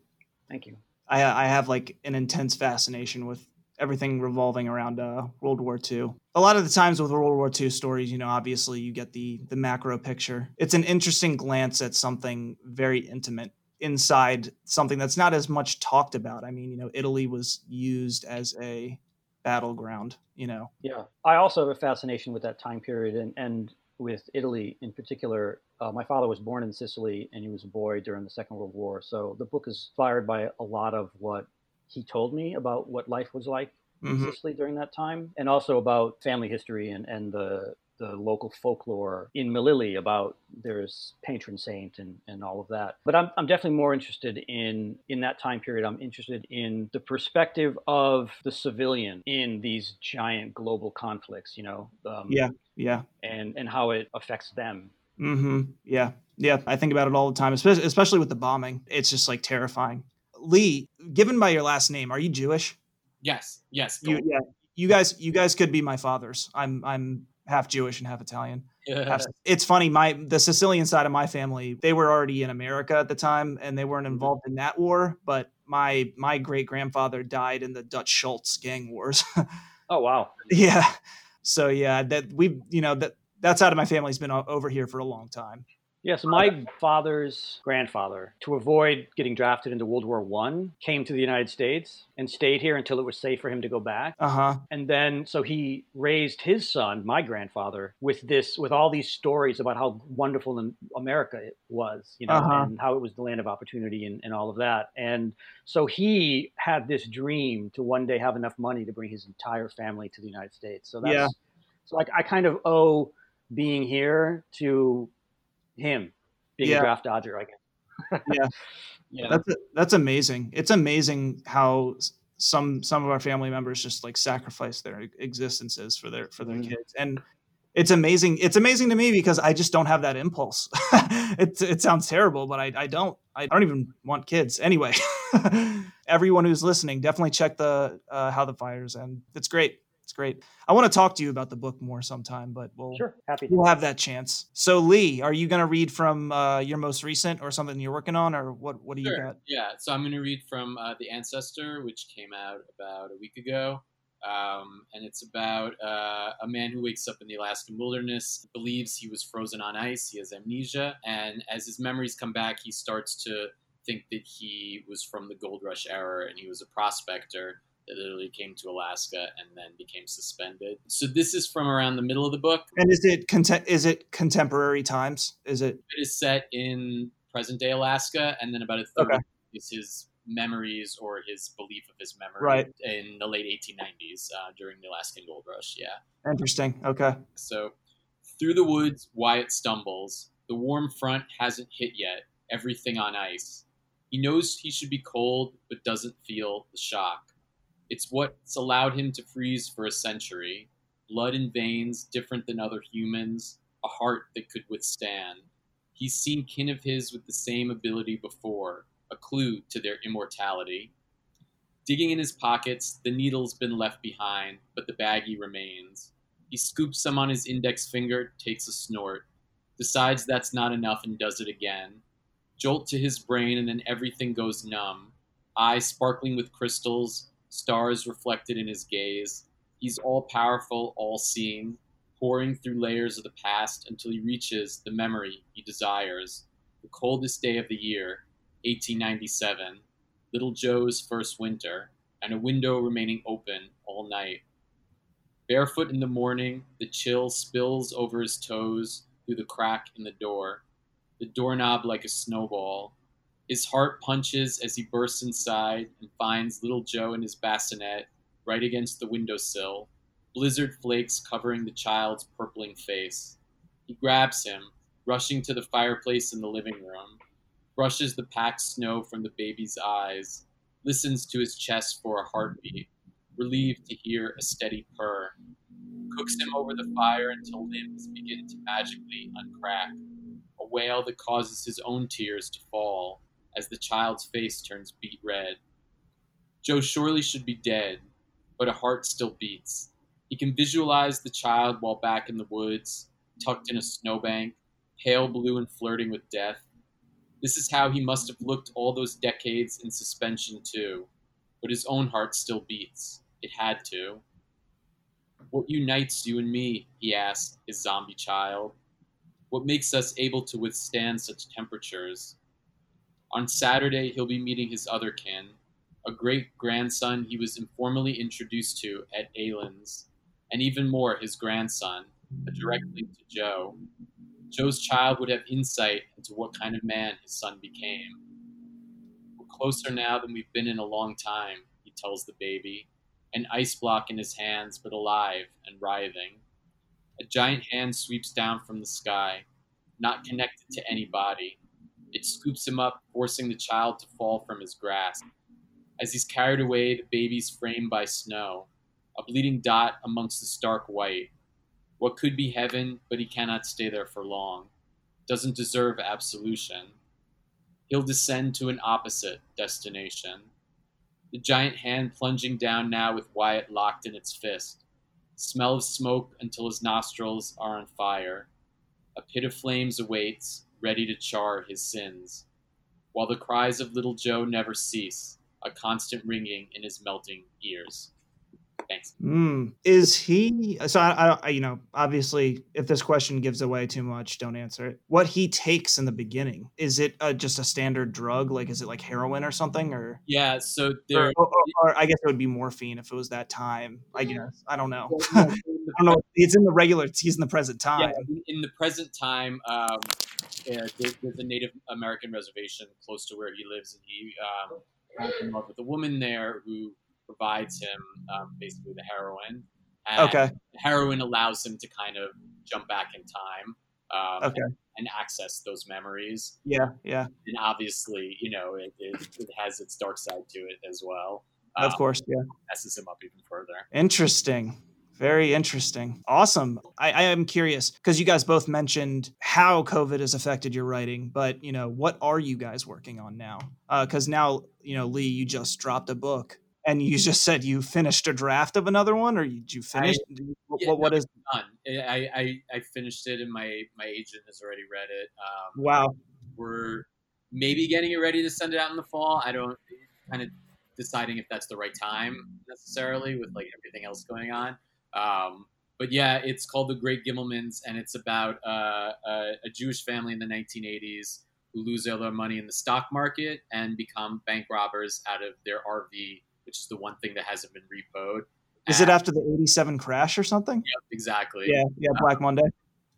Thank you. I, I have like an intense fascination with everything revolving around uh, World War II. A lot of the times with World War II stories, you know, obviously you get the the macro picture. It's an interesting glance at something very intimate inside something that's not as much talked about. I mean, you know, Italy was used as a battleground, you know. Yeah. I also have a fascination with that time period and, and with Italy in particular. Uh, my father was born in Sicily and he was a boy during the Second World War. So the book is fired by a lot of what he told me about what life was like in mm-hmm. Sicily during that time and also about family history and, and the the local folklore in Melilli about there's patron saint and, and all of that. But I'm, I'm definitely more interested in in that time period. I'm interested in the perspective of the civilian in these giant global conflicts. You know. Um, yeah. Yeah. And and how it affects them. Hmm. Yeah. Yeah. I think about it all the time, especially especially with the bombing. It's just like terrifying. Lee, given by your last name, are you Jewish? Yes. Yes. You, yeah. You guys, you guys could be my fathers. I'm, I'm half Jewish and half Italian. Yeah. Half, it's funny. My the Sicilian side of my family, they were already in America at the time, and they weren't mm-hmm. involved in that war. But my my great grandfather died in the Dutch Schultz gang wars. [LAUGHS] oh wow! Yeah. So yeah, that we've you know that that side of my family's been over here for a long time. Yes, my father's grandfather, to avoid getting drafted into World War One, came to the United States and stayed here until it was safe for him to go back. Uh huh. And then, so he raised his son, my grandfather, with this, with all these stories about how wonderful America it was, you know, uh-huh. and how it was the land of opportunity and, and all of that. And so he had this dream to one day have enough money to bring his entire family to the United States. So that's, yeah. so like I kind of owe being here to him being yeah. a draft dodger, I guess. yeah. [LAUGHS] yeah. That's that's amazing. It's amazing how some some of our family members just like sacrifice their existences for their for their mm. kids. And it's amazing. It's amazing to me because I just don't have that impulse. [LAUGHS] it it sounds terrible, but I, I don't. I don't even want kids. Anyway, [LAUGHS] everyone who's listening, definitely check the uh, how the fires and it's great. It's great. I want to talk to you about the book more sometime, but we'll sure happy. We'll have that chance. So, Lee, are you going to read from uh, your most recent or something you're working on, or what? What do sure. you got? Yeah, so I'm going to read from uh, the Ancestor, which came out about a week ago. Um, and it's about uh, a man who wakes up in the Alaskan wilderness, believes he was frozen on ice, he has amnesia, and as his memories come back, he starts to think that he was from the gold rush era and he was a prospector that literally came to Alaska and then became suspended. So this is from around the middle of the book. And is it contem- is it contemporary times? Is it? It is set in present day Alaska, and then about a third okay. is his memories or his belief of his memory right. in the late 1890s uh, during the Alaskan gold rush. Yeah. Interesting. Okay. So through the woods, Wyatt stumbles. The warm front hasn't hit yet. Everything on ice. He knows he should be cold, but doesn't feel the shock. It's what's allowed him to freeze for a century. Blood in veins different than other humans, a heart that could withstand. He's seen kin of his with the same ability before, a clue to their immortality. Digging in his pockets, the needle's been left behind, but the baggie remains. He scoops some on his index finger, takes a snort, decides that's not enough, and does it again. Jolt to his brain, and then everything goes numb. Eyes sparkling with crystals, stars reflected in his gaze. He's all powerful, all seeing, pouring through layers of the past until he reaches the memory he desires. The coldest day of the year, 1897, Little Joe's first winter, and a window remaining open all night. Barefoot in the morning, the chill spills over his toes through the crack in the door, the doorknob like a snowball, his heart punches as he bursts inside and finds little Joe in his bassinet right against the windowsill, blizzard flakes covering the child's purpling face. He grabs him, rushing to the fireplace in the living room, brushes the packed snow from the baby's eyes, listens to his chest for a heartbeat, relieved to hear a steady purr, cooks him over the fire until limbs begin to magically uncrack, a wail that causes his own tears to fall as the child's face turns beet red. Joe surely should be dead, but a heart still beats. He can visualize the child while back in the woods, tucked in a snowbank, pale blue and flirting with death. This is how he must have looked all those decades in suspension, too. But his own heart still beats. It had to. What unites you and me? he asked his zombie child. What makes us able to withstand such temperatures? On Saturday, he'll be meeting his other kin, a great grandson he was informally introduced to at Aylands, and even more his grandson, a direct link to Joe. Joe's child would have insight into what kind of man his son became. We're closer now than we've been in a long time, he tells the baby, an ice block in his hands, but alive and writhing. A giant hand sweeps down from the sky, not connected to any body. It scoops him up, forcing the child to fall from his grasp. As he's carried away, the baby's framed by snow, a bleeding dot amongst the stark white. What could be heaven, but he cannot stay there for long. Doesn't deserve absolution. He'll descend to an opposite destination. The giant hand plunging down now with Wyatt locked in its fist. Smell of smoke until his nostrils are on fire. A pit of flames awaits, ready to char his sins, while the cries of little Joe never cease, a constant ringing in his melting ears. Thanks. Mm. Is he? So I, I, you know, obviously, if this question gives away too much, don't answer it. What he takes in the beginning is it uh, just a standard drug? Like, is it like heroin or something? Or yeah, so there. Or, or, or I guess it would be morphine if it was that time. I guess I don't know. I don't know. It's in the regular. He's in the present time. Yeah, in the present time, um, yeah, there's a Native American reservation close to where he lives, and he um, falls in love with a woman there who provides him um, basically the heroin. And okay. Heroin allows him to kind of jump back in time. Um, okay. And, and, access those memories. Yeah, yeah. And obviously, you know, it, it, it has its dark side to it as well. Of um, course, yeah. Messes him up even further. Interesting. Very interesting. Awesome. I, I am curious because you guys both mentioned how COVID has affected your writing, but you know, what are you guys working on now? Because uh, now, you know, Lee, you just dropped a book and you just said you finished a draft of another one, or did you finish? what, yeah, what no, is? done. I, I I finished it, and my my agent has already read it. Um, Wow. we're maybe getting it ready to send it out in the fall. I don't kind of deciding if that's the right time necessarily with like everything else going on. Um, but yeah, it's called The Great Gimmelmans, and it's about uh, a, a Jewish family in the 1980s who lose all their money in the stock market and become bank robbers out of their RV, which is the one thing that hasn't been repoed. Is it after the '87 crash or something? Yep, exactly. Yeah, yeah, Black Monday.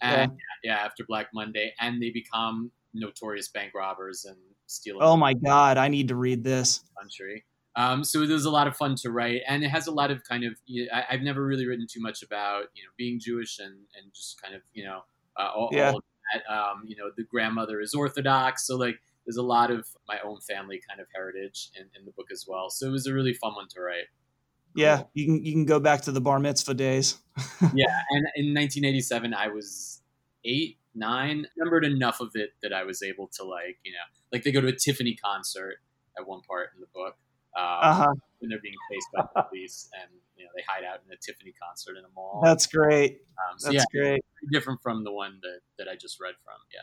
And yeah. after Black Monday, and they become notorious bank robbers and steal. Oh my God, I need to read this. country. Um, so was a lot of fun to write, and it has a lot of kind of. I, I've never really written too much about you know being Jewish and and just kind of you know uh, all, Yeah. all of that. Um, you know, the grandmother is Orthodox, so like there's a lot of my own family kind of heritage in, in the book as well. So it was a really fun one to write. Yeah, you can you can go back to the bar mitzvah days. [LAUGHS] yeah, and in 1987, I was eight, nine. Remembered enough of it that I was able to like, you know, like they go to a Tiffany concert at one part in the book um, Uh huh. when they're being chased by the police, and you know they hide out in a Tiffany concert in a mall. That's great. um, so That's yeah, great. different from the one that, that I just read from. Yeah.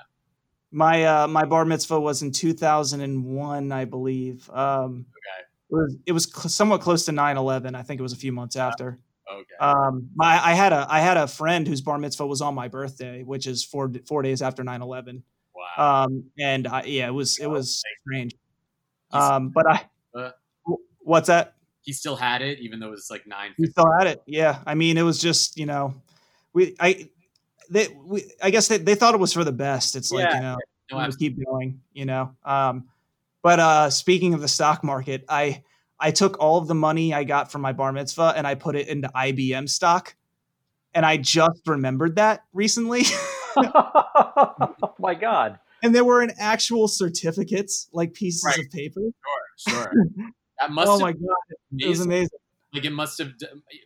My uh my bar mitzvah was in 2001, I believe. Um, Okay. it was it was cl- somewhat close to 9/11. I think it was a few months after. Okay. Um, my I had a I had a friend whose bar mitzvah was on my birthday, which is four four days after 9/11. wow. Um, and I, yeah, it was it was strange. Um, but I. what's that? he still had it, even though it was like nine. We still had it. Yeah, I mean, it was just you know, we I they we I guess they, they thought it was for the best. It's like you know, No, keep going. You know, um, but uh, speaking of the stock market, I I took all of the money I got from my bar mitzvah and I put it into IBM stock, and I just remembered that recently. oh [LAUGHS] [LAUGHS] my God. And there were in actual certificates, like pieces Right. of paper. sure, sure. [LAUGHS] That must Oh have my been god, it was amazing. amazing. Like it must have.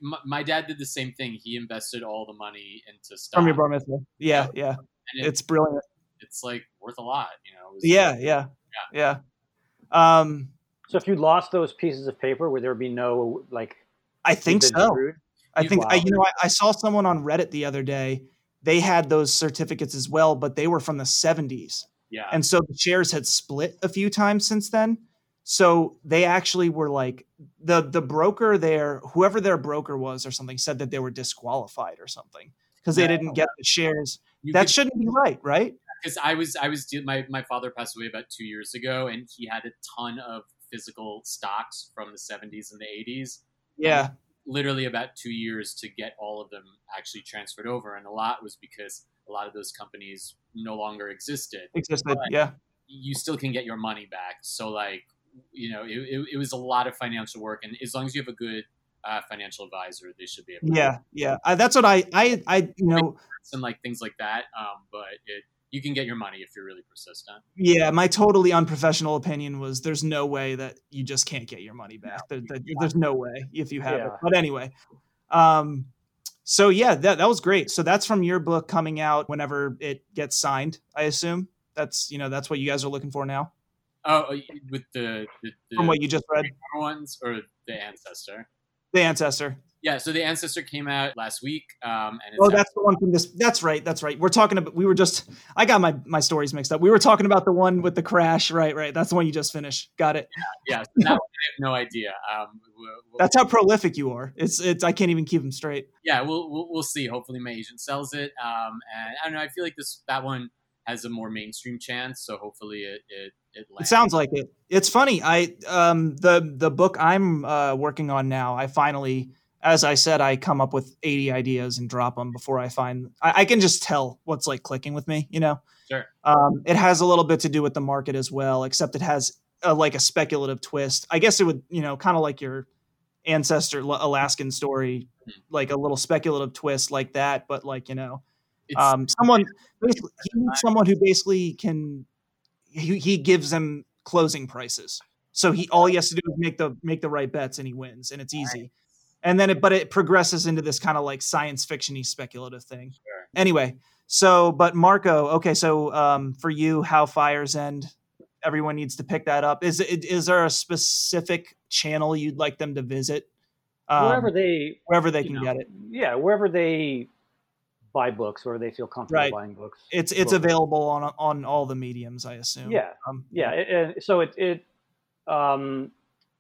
My, my dad did the same thing. He invested all the money into stock. From your bar mitzvah. Yeah, yeah. and it, It's brilliant. it's like worth a lot. You know. It was- Yeah, yeah, yeah. Um, So if you lost those pieces of paper, would there be no like? I think so. screwed? I You- think I, you know I, I saw someone on Reddit the other day. They had those certificates as well, but they were from the 70s. Yeah. And so the shares had split a few times since then. So they actually were like the the broker there, whoever their broker was or something, said that they were disqualified or something because they didn't get the shares. You That could- shouldn't be right, right? because I was I was my my father passed away about two years ago, and he had a ton of physical stocks from the 70s and the 80s. Yeah, Literally about two years to get all of them actually transferred over, and a lot was because a lot of those companies no longer existed. existed. Yeah, You still can get your money back. So like, you know, it, it, it was a lot of financial work, and as long as you have a good uh, financial advisor, they should be able. to yeah, yeah. I, that's what I I I you know and like things like that. Um, but it you can get your money if you're really persistent. Yeah, my totally unprofessional opinion was there's no way that you just can't get your money back. There, there- there's no way if you have it. But anyway, um, so yeah, that that was great. So that's from your book coming out whenever it gets signed. I assume that's you know that's what you guys are looking for now Oh, uh, with the the, the from what you just read. ones or the ancestor. The ancestor. Yeah, so the ancestor came out last week, um, and it's Oh, out- that's the one from this. That's right. That's right. We're talking about. We were just. I got my my stories mixed up. We were talking about the one with the crash. Right. Right. That's the one you just finished. Got it. yeah. So that one, I have no idea. Um, we'll, we'll- That's how prolific you are. It's it's. I can't even keep them straight. yeah, we'll, we'll we'll see. Hopefully, my agent sells it. Um, and I don't know. I feel like this that one has a more mainstream chance, so hopefully it it it, It sounds like it. It's funny. I um the the book I'm uh, working on now. I finally, as I said, I come up with 80 ideas and drop them before I find. I, I can just tell what's like clicking with me. You know. Sure. Um, it has a little bit to do with the market as well, except it has a, like a speculative twist. I guess it would, you know, kind of like your ancestor L- Alaskan story, Mhm. like a little speculative twist like that, but like you know, um, someone basically he needs someone who basically can he, he gives them closing prices so he all he has to do is make the make the right bets and he wins and it's easy and then it but it progresses into this kind of like science fictiony speculative thing Sure. anyway so but marco okay so um for you how fires end everyone needs to pick that up. Is it is there a specific channel you'd like them to visit? Um, wherever they wherever they can know, get it. Yeah, wherever they buy books, where they feel comfortable Right. buying books. It's it's locally. available on on all the mediums, I assume. Yeah. Um, Yeah, it, it, so it it um,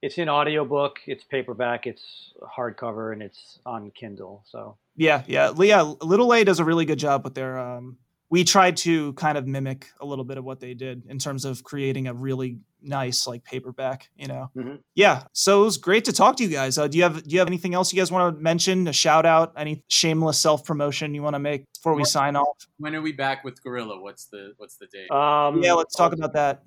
it's in audiobook, it's paperback, it's hardcover, and it's on Kindle. So Yeah, yeah, Leah Little A does a really good job with their. Um, we tried to kind of mimic a little bit of what they did in terms of creating a really nice like paperback. You know. Mhm. Yeah. So it was great to talk to you guys. Uh, do you have Do you have anything else you guys want to mention? A shout out? Any shameless self promotion you want to make before we Well- sign off? When are we back with Guerrilla? What's the What's the date? um, Yeah, let's talk about that.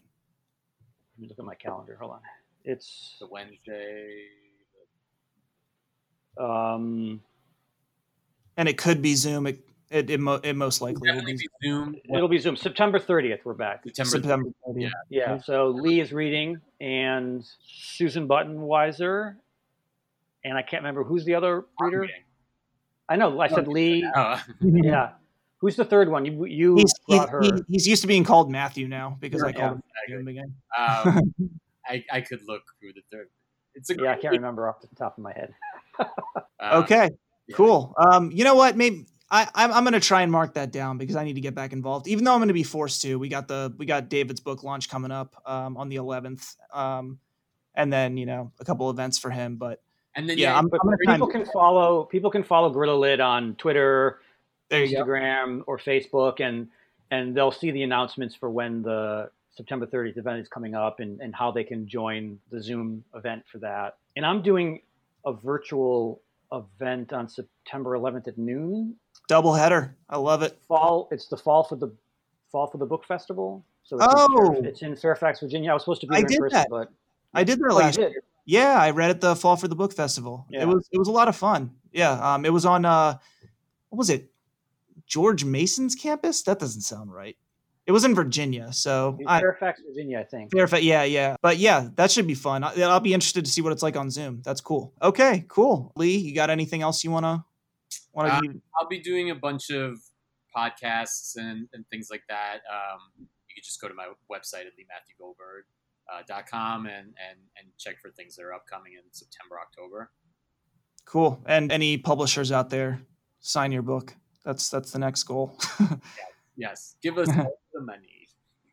Let me look at my calendar. Hold on. It's the Wednesday. um, And it could be Zoom. It it it, mo- it most likely will Definitely be be Zoom. it'll be Zoom. September 30th. We're back. September. September. 30th. Yeah. Yeah. So Lee is reading, and Susan Buttenwieser, and I can't remember who's the other reader. reading. I know. I said Lee. Oh, [LAUGHS] Yeah. Who's the third one? You you He's, he, brought her. he- he's used to being called Matthew now because I Yeah. called him I Matthew in um, [LAUGHS] I I could look through the third. It's a yeah, I can't remember off the top of my head. [LAUGHS] uh, Okay. yeah. Cool. Um, you know what? Maybe I, I'm, I'm gonna try and mark that down because I need to get back involved. Even though I'm gonna be forced to. We got the we got David's book launch coming up um, on the 11th, um, and then you know a couple events for him. But And then Yeah, yeah, I'm- gonna people can follow people can follow Guerrilla Lit on Twitter, you go. Instagram, or Facebook, and and they'll see the announcements for when the September 30th event is coming up and, and how they can join the Zoom event for that. And I'm doing a virtual event on September 11th at noon. Double header. I love it. Fall. It's the fall for the fall for the book festival. So it's, Oh. in, it's in Fairfax, Virginia. I was supposed to be I did person, that. but I did that last. did. Yeah, I read it the fall for the book festival. Yeah. It was it was a lot of fun. Yeah. Um, it was on uh, what was it? George Mason's campus? That doesn't sound right. It was in Virginia, so In I, Fairfax, Virginia, I think. Fairfax, yeah, yeah. But yeah, that should be fun. I- I'll be interested to see what it's like on Zoom. That's cool. Okay, cool. Lee, you got anything else you wanna wanna Uh, do? I'll be doing a bunch of podcasts and, and things like that. Um, you can just go to my website at leematthewgoldberg.com uh, dot com and, and, and check for things that are upcoming in September, October. Cool. And any publishers out there, sign your book. That's that's the next goal. [LAUGHS] Yes, give us [LAUGHS] all the money.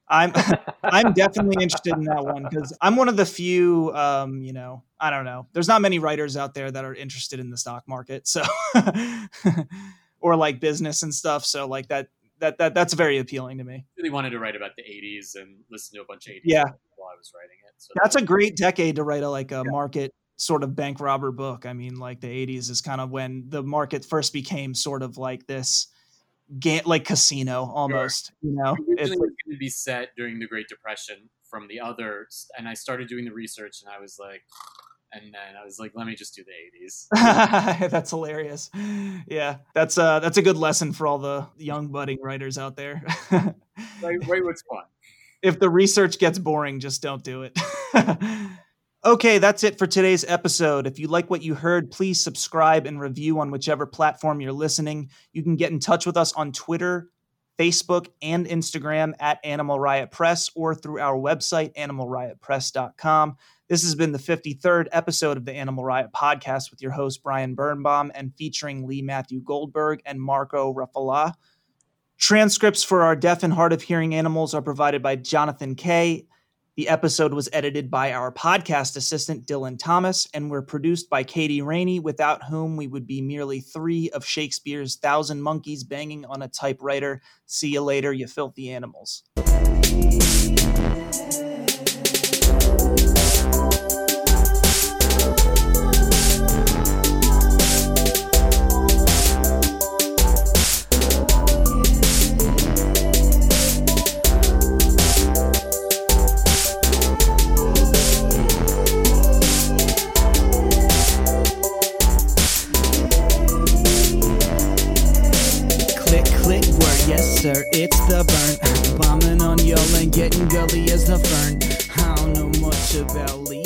I'm [LAUGHS] I'm definitely interested in that one because I'm one of the few, um, you know, I don't know. There's not many writers out there that are interested in the stock market, so [LAUGHS] or like business and stuff. So like that that that that's very appealing to me. Really wanted to write about the 80s and listen to a bunch of 80s Yeah. while I was writing it. So That's a great decade to write a like a market sort of bank robber book. I mean, like the 80s is kind of when the market first became sort of like this ga- like casino almost, you know. It's it was going to be set during the Great Depression from the others, and I started doing the research, and I was like, and then I was like, let me just do the 80s. [LAUGHS] that's hilarious. Yeah, that's uh that's a good lesson for all the young budding writers out there. Write, write what's fun. if the research gets boring, just don't do it. [LAUGHS] okay, that's it for today's episode. If you like what you heard, please subscribe and review on whichever platform you're listening. You can get in touch with us on Twitter, Facebook, and Instagram at Animal Riot Press or through our website, animalriotpress.com. This has been the 53rd episode of the Animal Riot podcast with your host, Brian Birnbaum, and featuring Lee Matthew Goldberg and Marco Rafalà. Transcripts for our deaf and hard of hearing animals are provided by Jonathan Kay. The episode was edited by our podcast assistant, Dylan Thomas, and were produced by Katie Rainey, without whom we would be merely three of Shakespeare's thousand monkeys banging on a typewriter. See you later, you filthy animals. It's the burn. Bombing on y'all and getting gully as the fern. I don't know much about Lee,